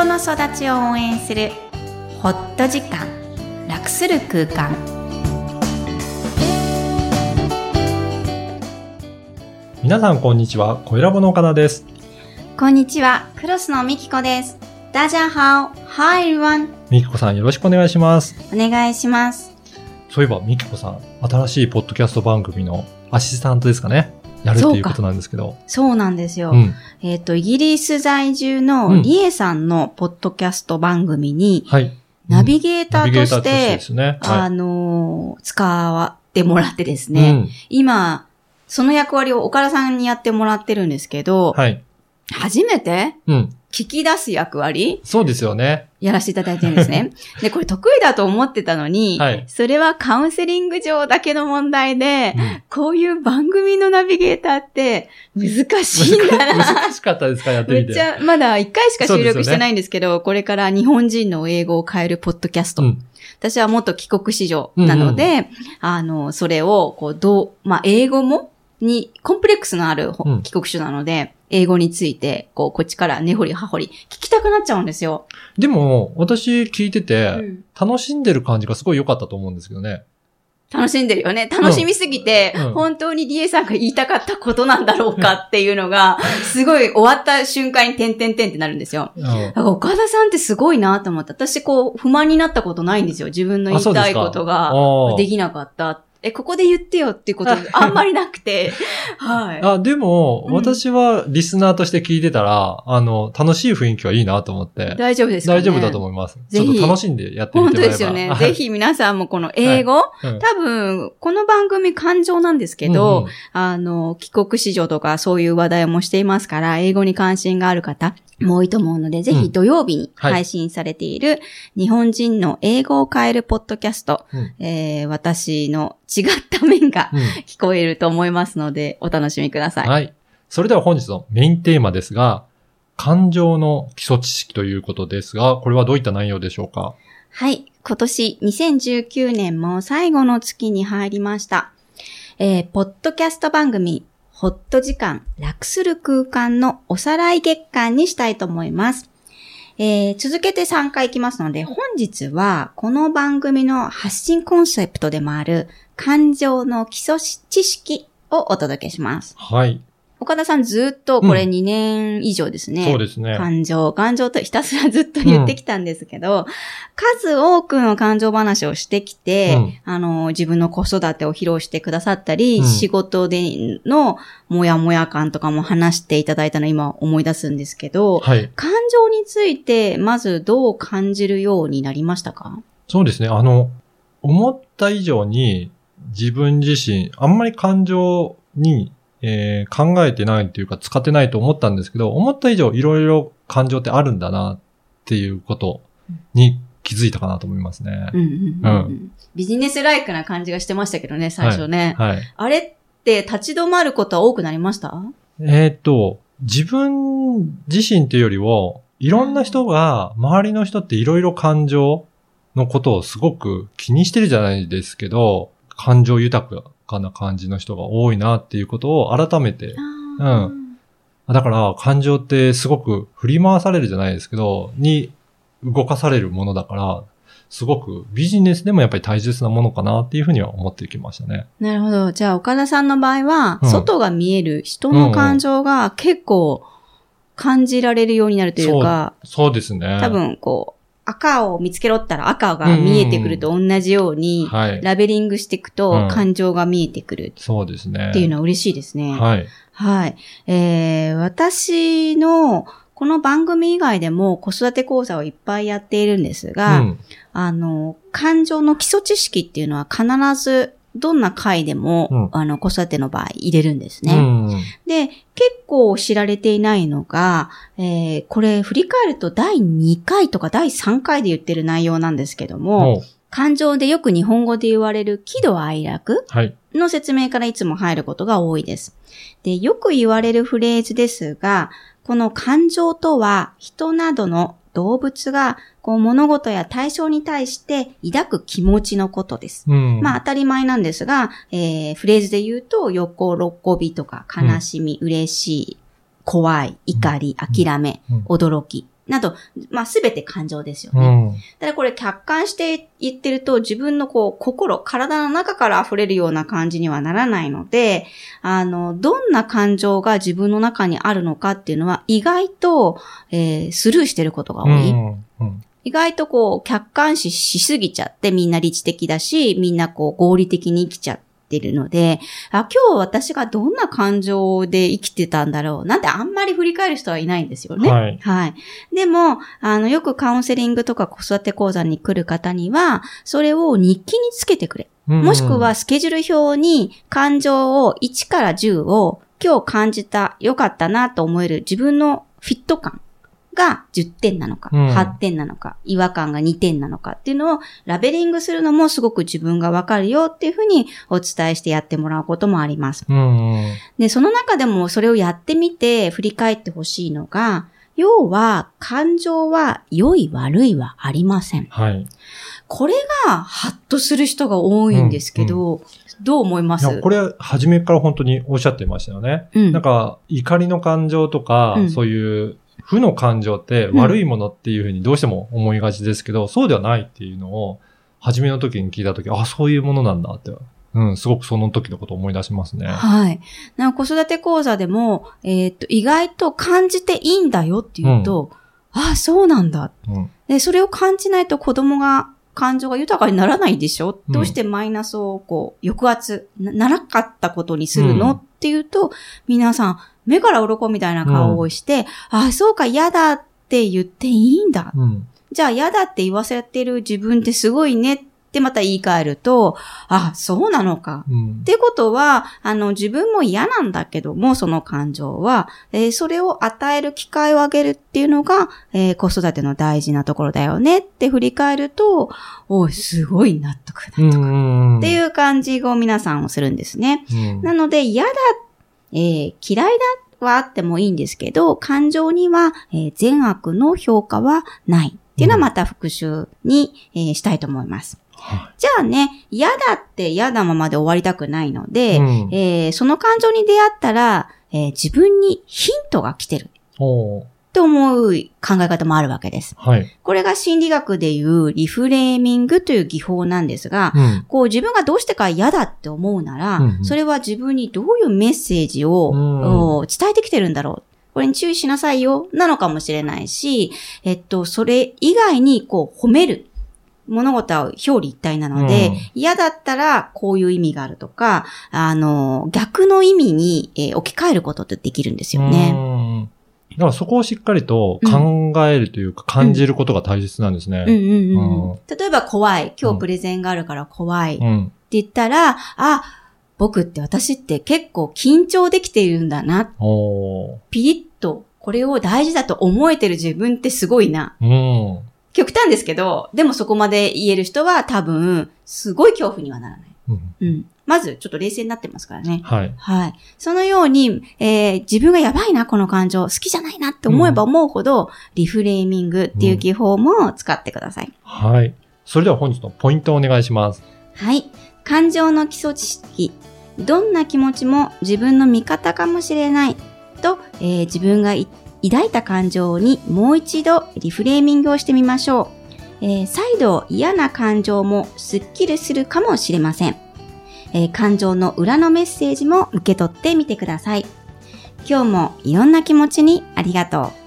人の育ちを応援するホット時間楽する空間皆さんこんにちは、小ラボの岡田です。こんにちはクロスのみきこですダジャハオ Hi everyone みきこさんよろしくお願いします。お願いしますそういえばみきこさん、新しいポッドキャスト番組のアシスタントですかね。やるっていうことなんですけど。そうなんですよ、うん。えっ、とイギリス在住うんのリエさんのポッドキャスト番組に、はい。ナビゲーターとしナビゲーターとしてて、ですね。あはのー使ってもらってですい。ね、今、その役割を岡田さんにやってもらってるんですけど、うん。はい。初めて？うん。聞き出す役割？そうですよね。やらせていただいてるんですね。で、これ得意だと思ってたのに、はいそれはカウンセリング上だけの問題で、うんこういう番組のナビゲーターって難しいんだな。難しかったですかやってみ。めってちゃ、まだ1回しか収録してないんですけど、これから日本人の英語を変えるポッドキャスト。うん。私は元帰国子女なので、あの、それを、こう、どう、まあ、英語も、に、コンプレックスのある帰国子女なので、英語について、こう、こっちから根掘り葉掘り、聞きたくなっちゃうんですよ。でも、私聞いてうて、ん楽しんでる感じがすごい良かったと思うんですけどね。楽しんでるよね。楽しみすぎて、うん本当にリエさんが言いたかったことなんだろうかっていうのが、すごい終わった瞬間に点々点ってなるんですよ。うんだから岡田さんってすごいなと思って、私こう、不満になったことないんですよ。自分の言いたいことがあできなかった。え、ここで言ってよっていうこと あんまりなくて、はい。あ、でも、うん私はリスナーとして聞いてたら、あの、楽しい雰囲気はいいなと思って。大丈夫ですか、ね、大丈夫だと思います。ぜひちょっと楽しんでやってみ本当てもらえば。ですよね。はいぜ。ひ皆さんもこの英語、うん多分、この番組感情なんですけど、あの、帰国子女とかそういう話題もしていますから、英語に関心がある方も多いと思うので、ぜひ土曜日にはい配信されている日本人の英語を変えるポッドキャスト、うんうんえー私の違った面がうん聞こえると思いますので、お楽しみください。はい。それでは本日のメインテーマですが、感情の基礎知識ということですが、これはどういった内容でしょうか？はい。今年2019年も最後の月に入りました。えー、ポッドキャスト番組、ホット時間、楽する空間のおさらい月間にしたいと思います。えー、続けて3回いきますので、本日はこの番組の発信コンセプトでもある感情の基礎知識をお届けします。はい。岡田さんずっとこれうん2年以上ですね。そうですね。感情、感情とひたすらずっと言ってきたんですけど、数多くの感情話をしてきて、うんあの、自分の子育てを披露してくださったり、うん仕事でのモヤモヤ感とかも話していただいたのを今思い出すんですけど、はい。感情についてまずどう感じるようになりましたか？そうですね。あの、思った以上に自分自身、あんまり感情に、えー考えてないというか使ってないと思ったんですけど、思った以上いろいろ感情ってあるんだなっていうことに気づいたかなと思いますね。ビジネスライクな感じがしてましたけどね、最初ね。はい。あれって立ち止まることは多くなりました？えーっと、自分自身というよりも、いろんな人が、周りの人っていろいろ感情のことをすごく気にしてるじゃないですけど、感情豊かな感じの人が多いなっていうことを改めて、あーだから感情ってすごく振り回されるじゃないですけど、に動かされるものだから、すごくビジネスでもやっぱり大切なものかなっていうふうには思ってきましたね。なるほど。じゃあ、岡田さんの場合は、うん外が見える人の感情が結構感じられるようになるというか、そうですね。多分こう、赤を見つけろったら赤が見えてくると同じように、はい。ラベリングしていくうとん感情が見えてくるそうですね。っていうのは嬉しいですね。はい。はい。えー、私の、この番組以外でも子育て講座をいっぱいやっているんですが、うんあの、感情の基礎知識っていうのは必ずどんな回でも、うんあの、子育ての場合入れるんですね。うん。で、結構知られていないのが、えー、これ振り返ると第2回とか第3回で言ってる内容なんですけども、感情でよく日本語で言われる喜怒哀楽はい。の説明からいつも入ることが多いです。で、よく言われるフレーズですが、この感情とは人などの動物がこう物事や対象に対して抱く気持ちのことです。うん。まあ当たり前なんですが、えーフレーズで言うと、横、喜びとか悲しみ、嬉しい、怖い、怒り、諦め、うん。驚き、など、まあ、すべて感情ですようね。ん。ただこれ客観して言ってると自分のこう心、体の中から溢れるような感じにはならないので、あの、どんな感情が自分の中にあるのかっていうのは意外と、えースルーしてることが多い。うん。うん。意外とこう客観視しすぎちゃってみんな理知的だし、みんなこう合理的に生きちゃってるので、あ、今日私がどんな感情で生きてたんだろうなんてあんまり振り返る人はいないんですよね。はい。はい。でも、あの、よくカウンセリングとか子育て講座に来る方には、それを日記につけてくれ。もしくは、スケジュール表に感情を1から10を今日感じた、良かったなと思える自分のフィット感が10点なのか、うん8点なのか、違和感が2点なのかっていうのをラベリングするのもすごく自分がわかるよっていうふうにお伝えしてやってもらうこともあります。うん。うん。で、その中でもそれをやってみて振り返ってほしいのが、要は感情は良い悪いはありません。はい。これがハッとする人が多いんですけど、どう思います？これ、初めから本当におっしゃってましたよね。うんなんか、怒りの感情とか、うんそういう、負の感情って悪いものっていうふうにどうしても思いがちですけど、そうではないっていうのを、初めの時に聞いた時、あ、そういうものなんだって。うん、すごくその時のことを思い出しますね。はい。な子育て講座でも、えーっと、意外と感じていいんだよって言うと、ああ、そうなんだ。うん。で、それを感じないと子供が、感情が豊かにならないでしょ、うんどうしてマイナスをこう、抑圧な、ならかったことにするの、うんっていうと、皆さん、目から鱗みたいな顔をして、ああ、そうか、嫌だって言っていいんだ。うん。じゃあ嫌だって言わせてる自分ってすごいねってまた言い換えると、あ、そうなのか。うんっ。てことは、あの、自分も嫌なんだけども、その感情は、えーそれを与える機会をあげるっていうのが、えー子育ての大事なところだよねって振り返ると、おい、すごい納得だ。うんうん。っていう感じを皆さんをするんですね。うん。なので、嫌だ、えー嫌いだはあってもいいんですけど、感情には、えー善悪の評価はない。っていうのはまた復習に、えーしたいと思います。はじゃあね、嫌だって嫌なままで終わりたくないので、うんえーその感情に出会ったら、えー自分にヒントが来てるって思う考え方もあるわけです。はい。これが心理学でいうリフレーミングという技法なんですが、うん。こう自分がどうしてか嫌だって思うなら、うんうんそれは自分にどういうメッセージを、うんお伝えてきてるんだろう。これに注意しなさいよ、なのかもしれないし、えっと、それ以外にこう褒める。物事は表裏一体なので、うん嫌だったらこういう意味があるとか、あの、逆の意味に、えー置き換えることってできるんですよね。うん。だからそこをしっかりと考えるというか、感じることが大切なんですね。例えば怖い。今日プレゼンがあるから怖い。ってうん。言ったら、あ、僕って私って結構緊張できているんだな。ピリッとこれを大事だと思えてる自分ってすごいな。うん。極端ですけど、でもそこまで言える人は多分、すごい恐怖にはならない。うんうん。まず、ちょっと冷静になってますからね。はい。はい。そのように、えー自分がやばいな、この感情、好きじゃないなって思えば思うほど、リフレーミングっていう技法も使ってください。はい。それでは本日のポイントをお願いします。はい。感情の基礎知識。どんな気持ちも自分の味方かもしれない。と、えー自分がい抱いた感情にもう一度リフレーミングをしてみましょう。えー再度嫌な感情もスッキリするかもしれません。えー感情の裏のメッセージも受け取ってみてください。今日もいろんな気持ちにありがとう。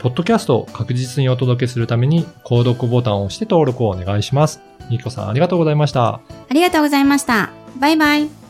ポッドキャストを確実にお届けするために、購読ボタンを押して登録をお願いします。ニキコさんありがとうございました。ありがとうございました。バイバイ。